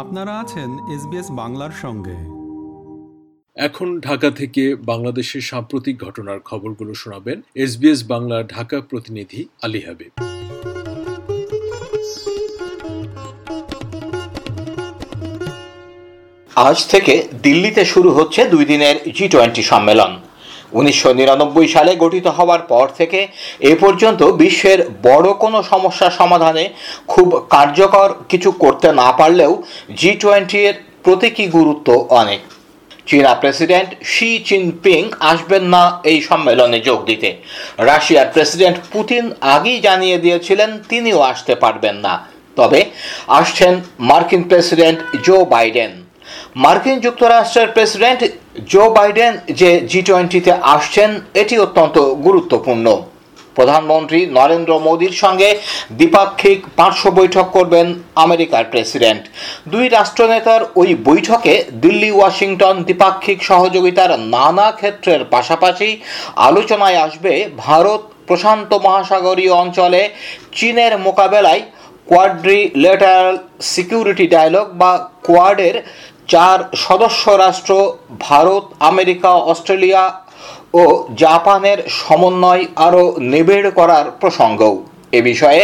আপনারা আছেন এসবিএস বাংলার সঙ্গে। এখন ঢাকা থেকে বাংলাদেশের সাম্প্রতিক ঘটনার খবরগুলো শোনাবেন এসবিএস বাংলা ঢাকা প্রতিনিধি আলী হাবিব। আজ থেকে দিল্লিতে শুরু হচ্ছে দুই দিনের জি টোয়েন্টি সম্মেলন। উনিশশো নিরানব্বই সালে গঠিত হওয়ার পর থেকে এ পর্যন্ত বিশ্বের বড় কোনো সমস্যা সমাধানে খুব কার্যকর কিছু করতে না পারলেও জি টোয়েন্টির প্রতীকী গুরুত্ব অনেক। চীনা প্রেসিডেন্ট শি জিনপিং আসবেন না এই সম্মেলনে যোগ দিতে। রাশিয়ার প্রেসিডেন্ট পুতিন আগেই জানিয়ে দিয়েছিলেন তিনিও আসতে পারবেন না। তবে আসছেন মার্কিন প্রেসিডেন্ট জো বাইডেন। মার্কিন যুক্তরাষ্ট্রের প্রেসিডেন্ট জো বাইডেন যে জি টোয়েন্টিতে আসছেন, এটি অত্যন্ত গুরুত্বপূর্ণ। প্রধানমন্ত্রী নরেন্দ্র মোদীর সঙ্গে দ্বিপাক্ষিক পার্শ্ব বৈঠক করবেন আমেরিকার প্রেসিডেন্ট। দুই রাষ্ট্রনেতার ওই বৈঠকে দিল্লি, ওয়াশিংটন দ্বিপাক্ষিক সহযোগিতার নানা ক্ষেত্রের পাশাপাশি আলোচনায় আসবে ভারত প্রশান্ত মহাসাগরীয় অঞ্চলে চীনের মোকাবেলায় কোয়াড্রিলেটারাল সিকিউরিটি ডায়ালগ বা কোয়াডের চার সদস্য রাষ্ট্র ভারত, আমেরিকা, অস্ট্রেলিয়া ও জাপানের সমন্বয় আরও নিবিড় করার প্রসঙ্গও। এ বিষয়ে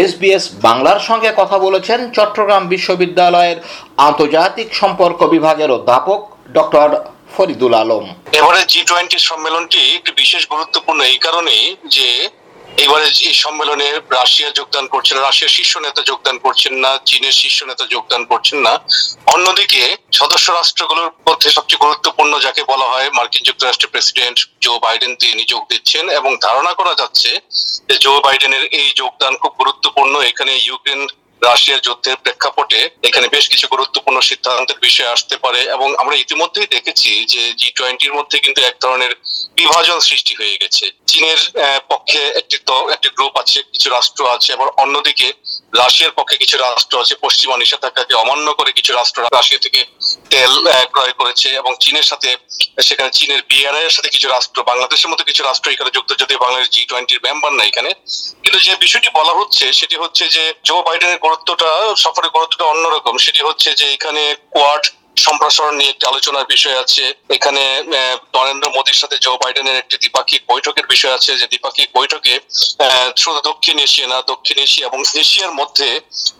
এসবিএস বাংলার সঙ্গে কথা বলেছেন চট্টগ্রাম বিশ্ববিদ্যালয়ের আন্তর্জাতিক সম্পর্ক বিভাগের অধ্যাপক ডক্টর ফরিদুল আলম। এবারে জি টোয়েন্টি সম্মেলনটি একটি বিশেষ গুরুত্বপূর্ণ এই কারণেই যে এবারে এই সম্মেলনে রাশিয়া যোগদান করছে না, রাশিয়ার শীর্ষ নেতা যোগদান করছেন না, চীনের শীর্ষ নেতা যোগদান করছেন না। অন্যদিকে সদস্য রাষ্ট্রগুলোর মধ্যে সবচেয়ে গুরুত্বপূর্ণ যাকে বলা হয় মার্কিন যুক্তরাষ্ট্রের প্রেসিডেন্ট জো বাইডেন, তিনি যোগ দিচ্ছেন এবং ধারণা করা যাচ্ছে যে জো বাইডেনের এই যোগদান খুব গুরুত্বপূর্ণ। এখানে ইউক্রেন রাশিয়ার যুদ্ধের প্রেক্ষাপটে এখানে বেশ কিছু গুরুত্বপূর্ণ সিদ্ধান্তের বিষয় আসতে পারে এবং আমরা ইতিমধ্যেই দেখেছি যে জি টোয়েন্টির মধ্যে কিন্তু এক ধরনের বিভাজন সৃষ্টি হয়ে গেছে। চীনের পক্ষে একটি একটি গ্রুপ আছে, কিছু রাষ্ট্র আছে, আবার অন্যদিকে রাশিয়ার পক্ষে কিছু রাষ্ট্র আছে, পশ্চিমা নিষেধাজ্ঞাকে অমান্য করে কিছু রাষ্ট্র রাশিয়া থেকে তেল ক্রয় করেছে এবং চীনের সাথে, সেখানে চীনের বিআরআই এর সাথে কিছু রাষ্ট্র, বাংলাদেশের মতো কিছু রাষ্ট্র এখানে যুক্ত যদি বাংলাদেশ জি টোয়েন্টির মেম্বার না এখানে। কিন্তু যে বিষয়টি বলা হচ্ছে, সেটি হচ্ছে যে জো বাইডেনের গুরুত্বটা, সফরের গুরুত্বটা অন্যরকম। সেটি হচ্ছে যে এখানে কোয়াড সম্প্রসারণ নিয়ে একটি আলোচনার বিষয় আছে। এখানে নরেন্দ্র মোদীর সাথে জো বাইডেনের একটি দ্বিপাক্ষিক বৈঠকের বিষয় আছে। যে দ্বিপাক্ষিক বৈঠকে শুধু দক্ষিণ এশিয়া না, দক্ষিণ এশিয়া এবং এশিয়ার মধ্যে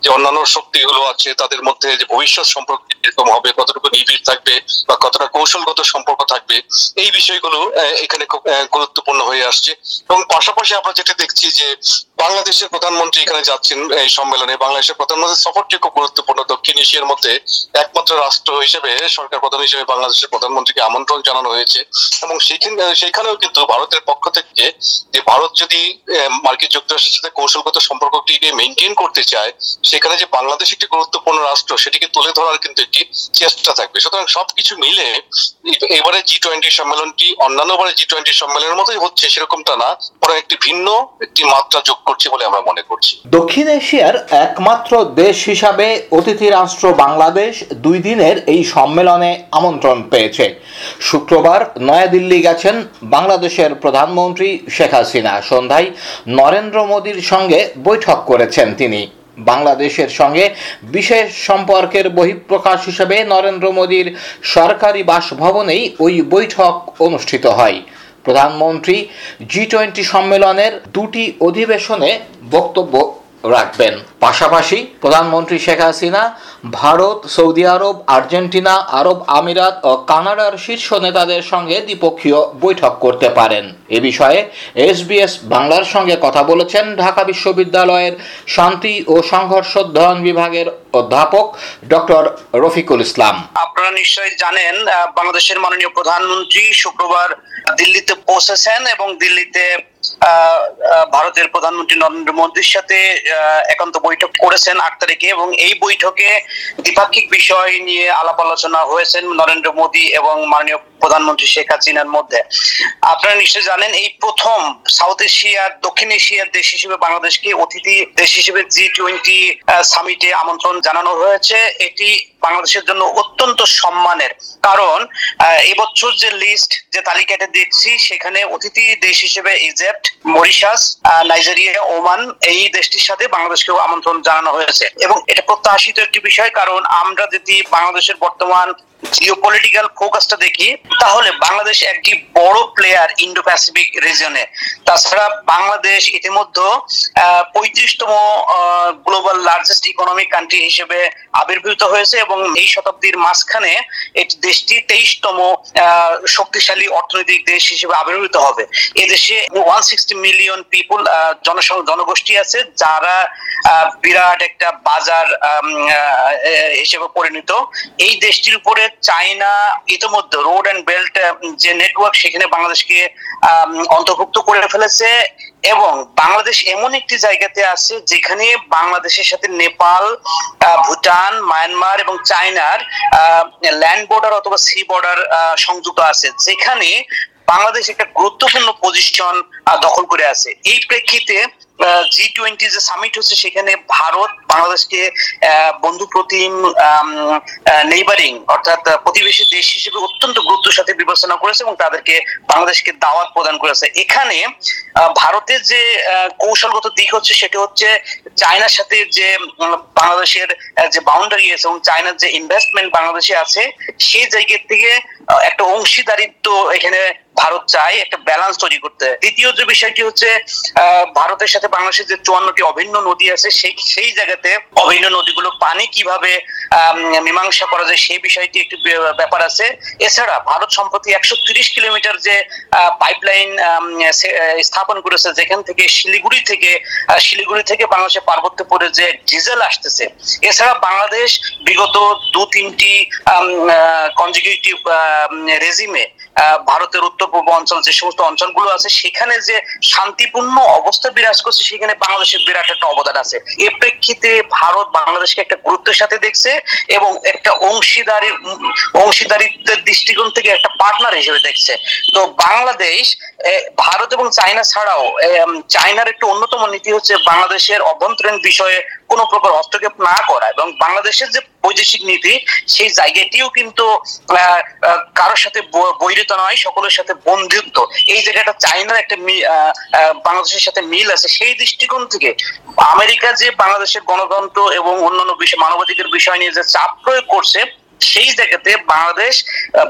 যে অন্যান্য শক্তিগুলো আছে, তাদের মধ্যে যে ভবিষ্যৎ সম্পর্ক কীরকম হবে, কতটুকু নিবিড় থাকবে বা কতটা কৌশলগত সম্পর্ক থাকবে, এই বিষয়গুলো এখানে খুব গুরুত্বপূর্ণ হয়ে আসছে। এবং পাশাপাশি আমরা যেটা দেখছি যে বাংলাদেশের প্রধানমন্ত্রী এখানে যাচ্ছেন এই সম্মেলনে। বাংলাদেশের প্রধানমন্ত্রীর সফরটি খুব গুরুত্বপূর্ণ, দক্ষিণ এশিয়ার মধ্যে একমাত্র রাষ্ট্র হিসেবে, সরকার প্রধান হিসেবে বাংলাদেশের প্রধানমন্ত্রীকে আমন্ত্রণ জানানো হয়েছে। এবং সেইখানেও কিন্তু ভারতের পক্ষ থেকে যে ভারত যদি মার্কিন যুক্তরাষ্ট্রের সাথে কৌশলগত সম্পর্কটিকে মেনটেন করতে চায়, সেখানে যে বাংলাদেশ একটি গুরুত্বপূর্ণ রাষ্ট্র, সেটিকে তুলে ধরার কিন্তু একটি চেষ্টা থাকবে। সুতরাং সবকিছু মিলে এবারে জি টোয়েন্টি সম্মেলনটি অন্যান্য বারে জি টোয়েন্টি সম্মেলনের মতোই হচ্ছে, সেরকমটা না। বরং একটি ভিন্ন, একটি মাত্রা যোগ করছে বলে আমরা মনে করছি। দক্ষিণ এশিয়ার একমাত্র দেশ হিসাবে অতিথি রাষ্ট্র বাংলাদেশ দুই দিনের এই সম্মেলনে আমন্ত্রণ পেয়েছে। শুক্রবার নয়াদিল্লি গেছেন বাংলাদেশের প্রধানমন্ত্রী শেখ হাসিনা। সন্ধ্যায় নরেন্দ্র মোদীর সঙ্গে বৈঠক করেছেন তিনি। বাংলাদেশের সঙ্গে বিশেষ সম্পর্কের বহিঃপ্রকাশ হিসেবে নরেন্দ্র মোদীর সরকারি বাসভবনেই ওই বৈঠক অনুষ্ঠিত হয়। প্রধানমন্ত্রী জি টোয়েন্টি সম্মেলনের দুটি অধিবেশনে বক্তব্য রাখবেন। পাশাপাশি প্রধানমন্ত্রী শেখ হাসিনা, ভারত, সৌদি আরব, আর্জেন্টিনা, আরব আমিরাত ও কানাডার শীর্ষ নেতাদের সঙ্গে দ্বিপক্ষীয় বৈঠক করতে পারেন। এ বিষয়ে এসবিএস বাংলার সঙ্গে কথা বলেছেন ঢাকা বিশ্ববিদ্যালয়ের শান্তি ও সংঘর্ষ অধ্যয়ন বিভাগের অধ্যাপক ডক্টর রফিকুল ইসলাম। আপনারা নিশ্চয়ই জানেন বাংলাদেশের মাননীয় প্রধানমন্ত্রী শুক্রবার দিল্লিতে পৌঁছেছেন এবং দিল্লিতে ভারতের প্রধানমন্ত্রী নরেন্দ্র মোদীর সাথে একান্ত বৈঠক করেছেন আট তারিখে এবং এই বৈঠকে দ্বিপাক্ষিক বিষয় নিয়ে আলাপ আলোচনা হয়েছেন নরেন্দ্র মোদী এবং মাননীয় প্রধানমন্ত্রী শেখ হাসিনার মধ্যে। আপনারা নিশ্চয়ই জানেন, এই প্রথম সাউথ এশিয়ার, দক্ষিণ এশিয়ার দেশ হিসেবে বাংলাদেশকে অতিথি দেশ হিসেবে জি টোয়েন্টি সামিটে আমন্ত্রণ জানানো হয়েছে। এটি বাংলাদেশের জন্য অত্যন্ত সম্মানের। কারণ এবছর যে লিস্ট যে তালিকাটা দেখছি, সেখানে অতিথি দেশ হিসেবে ইজিপ্ট মরিশাস নাইজেরিয়া ওমান এই দেশটির সাথে বাংলাদেশকেও আমন্ত্রণ জানানো হয়েছে। এবং এটা প্রত্যাশিত একটি বিষয়, কারণ আমরা যদি বাংলাদেশের বর্তমান জিওপলিটিক্যাল ফোকাসটা দেখি, তাহলে বাংলাদেশ একটি বড় প্লেয়ার ইন্ডো প্যাসিফিক রিজনে তাছাড়া বাংলাদেশ ইতিমধ্যে পঁয়ত্রিশতম গ্লোবাল লার্জেস্ট ইকোনমিক কান্ট্রি হিসেবে আবির্ভূত হয়েছে এবং এই শতাব্দীর মাঝখানে এটি দেশটি তেইশতম শক্তিশালী অর্থনৈতিক দেশ হিসেবে আবির্ভূত হবে। এদেশে ওয়ান সিক্সটি মিলিয়ন পিপুল জনসংখ্যা জনগোষ্ঠী আছে, যারা বিরাট একটা বাজার হিসেবে পরিণত। এই দেশটির উপরে চায়না, ইতিমধ্যে রোড অ্যান্ড বেল্ট যে নেটওয়ার্ক সেখানে বাংলাদেশকে অন্তর্ভুক্ত করে ফেলেছে এবং বাংলাদেশ এমন একটি জায়গাতে আছে যেখানে বাংলাদেশের সাথে নেপাল ভুটান, মায়ানমার এবং চায়নার ল্যান্ড বর্ডার অথবা সি বর্ডার সংযুক্ত আছে, যেখানে বাংলাদেশ একটা গুরুত্বপূর্ণ পজিশন দখল করে আছে। এই প্রেক্ষিতে জি টোয়েন্টি যে সামিট হচ্ছে, সেখানে ভারত বাংলাদেশকে বন্ধু প্রতিম নেইবারিং অর্থাৎ প্রতিবেশী দেশ হিসেবে অত্যন্ত গুরুত্বের সাথে বিবেচনা করেছে এবং তাদেরকে বাংলাদেশকে দাওয়াত প্রদান করেছে। এখানে ভারতের যে কৌশলগত দিক হচ্ছে, সেটা হচ্ছে চায়নার সাথে যে বাংলাদেশের যে বাউন্ডারি আছে এবং চায়নার যে ইনভেস্টমেন্ট বাংলাদেশে আছে, সেই জায়গা থেকে একটা অংশীদারিত্ব এখানে ভারত চায়, একটা ব্যালেন্স তৈরি করতে। দ্বিতীয় যে বিষয়টি হচ্ছে ভারতের সাথে বাংলাদেশের যে চুয়ান্নটি অভিন্ন নদী আছে, সেই সেই জায়গাতে অভিন্ন নদীগুলো পানি কীভাবে মীমাংসা করা যায় সেই বিষয়টি একটি ব্যাপার আছে। এছাড়া ভারত সম্প্রতি একশো তিরিশ কিলোমিটার যে পাইপলাইন স্থাপন করেছে, যেখান থেকে শিলিগুড়ি থেকে শিলিগুড়ি থেকে বাংলাদেশের পার্বত্যপুরে যে ডিজেল আসতেছে। এছাড়া বাংলাদেশ বিগত দু তিনটি কনজিকিউটিভ রেজিমে ভারতের উত্তর পূর্ব অঞ্চল যে সমস্ত অঞ্চলগুলো আছে, সেখানে যে শান্তিপূর্ণ অবস্থা বিরাজ করছে, সেখানে বাংলাদেশের বিরাট একটা অবদান আছে। এ প্রেক্ষিতে ভারত বাংলাদেশকে একটা গুরুত্বের সাথে দেখছে এবং একটা অংশীদারি অংশীদারিত্বের দৃষ্টিকোণ থেকে একটা পার্টনার হিসেবে দেখছে। তো বাংলাদেশ ভারত এবং চায়না ছাড়াও চায়নার একটা অন্যতম নীতি হচ্ছে বাংলাদেশের অভ্যন্তরীণ বিষয়ে কোনো প্রকার হস্তক্ষেপ না করা এবং বাংলাদেশের যে বৈদেশিক নীতি, সেই জায়গাটিও কিন্তু কারোর সাথে বৈরিত নয়, সকলের সাথে বন্ধুত্ব। এই জায়গাটা চায়নার একটা বাংলাদেশের সাথে মিল আছে। সেই দৃষ্টিকোণ থেকে আমেরিকা যে বাংলাদেশের গণতন্ত্র এবং অন্যান্য বিষয়, মানবাধিকার বিষয় নিয়ে যে চাপ প্রয়োগ করছে সেই জায়গাতে বাংলাদেশ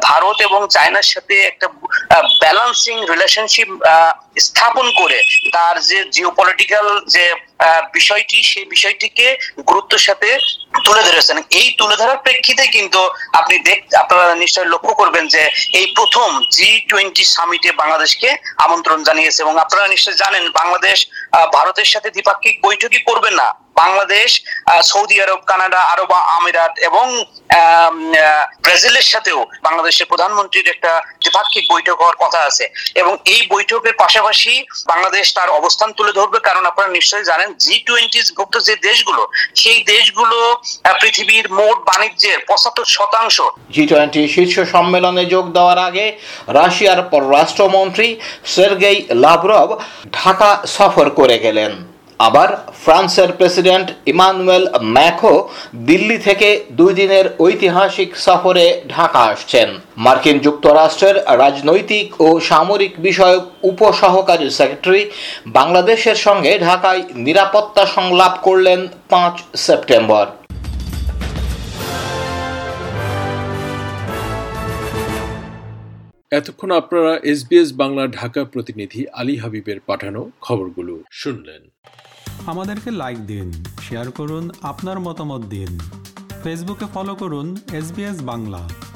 ভারত এবং চায়নার সাথে একটা ব্যালান্সিং রিলেশনশিপ স্থাপন করে তার যে জিওপলিটিক্যাল যে বিষয়টি, সেই বিষয়টিকে গুরুত্বের সাথে তুলে ধরেছেন। এই তুলে ধরার প্রেক্ষিতে কিন্তু আপনি দেখ, আপনারা নিশ্চয় লক্ষ্য করবেন যে এই প্রথম জি টোয়েন্টি সামিটে বাংলাদেশকে আমন্ত্রণ জানিয়েছে এবং আপনারা নিশ্চয় জানেন বাংলাদেশ ভারতের সাথে দ্বিপাক্ষিক বৈঠকই করবে না। বাংলাদেশ সৌদি আরব, কানাডা, আরব আমিরাত এবং ব্রাজিলের সাথেও বাংলাদেশের প্রধানমন্ত্রীর একটা দ্বিপাক্ষিক বৈঠক হওয়ার কথা আছে। এবং এই বৈঠকের পাশাপাশি বাংলাদেশ তার অবস্থান তুলে ধরবে। কারণ আপনারা নিশ্চয়ই জানেন জি টোয়েন্টি ভুক্ত যে দেশগুলো, সেই দেশগুলো পৃথিবীর মোট বাণিজ্যের পঁচাত্তর শতাংশ জি টোয়েন্টি শীর্ষ সম্মেলনে যোগ দেওয়ার আগে রাশিয়ার পররাষ্ট্রমন্ত্রী সের্গেই লাভরভ ঢাকা সফর করে গেলেন। আবার ফ্রান্সের প্রেসিডেন্ট ইমানুয়েল ম্যাকো দিল্লি থেকে দুই দিনের ঐতিহাসিক সফরে ঢাকা আসছেন। মার্কিন যুক্তরাষ্ট্রের রাজনৈতিক ও সামরিক বিষয়ক উপসহকারী সেক্রেটারি বাংলাদেশের সঙ্গে ঢাকায় নিরাপত্তা সংলাপ করলেন পাঁচ সেপ্টেম্বর। এতক্ষণ আপনারা এসবিএস বাংলা ঢাকা প্রতিনিধি আলী হাবিবের পাঠানো খবরগুলো শুনলেন। আমাদেরকে লাইক দিন শেয়ার করুন, আপনার মতামত দিন। ফেসবুকে ফলো করুন এস বাংলা।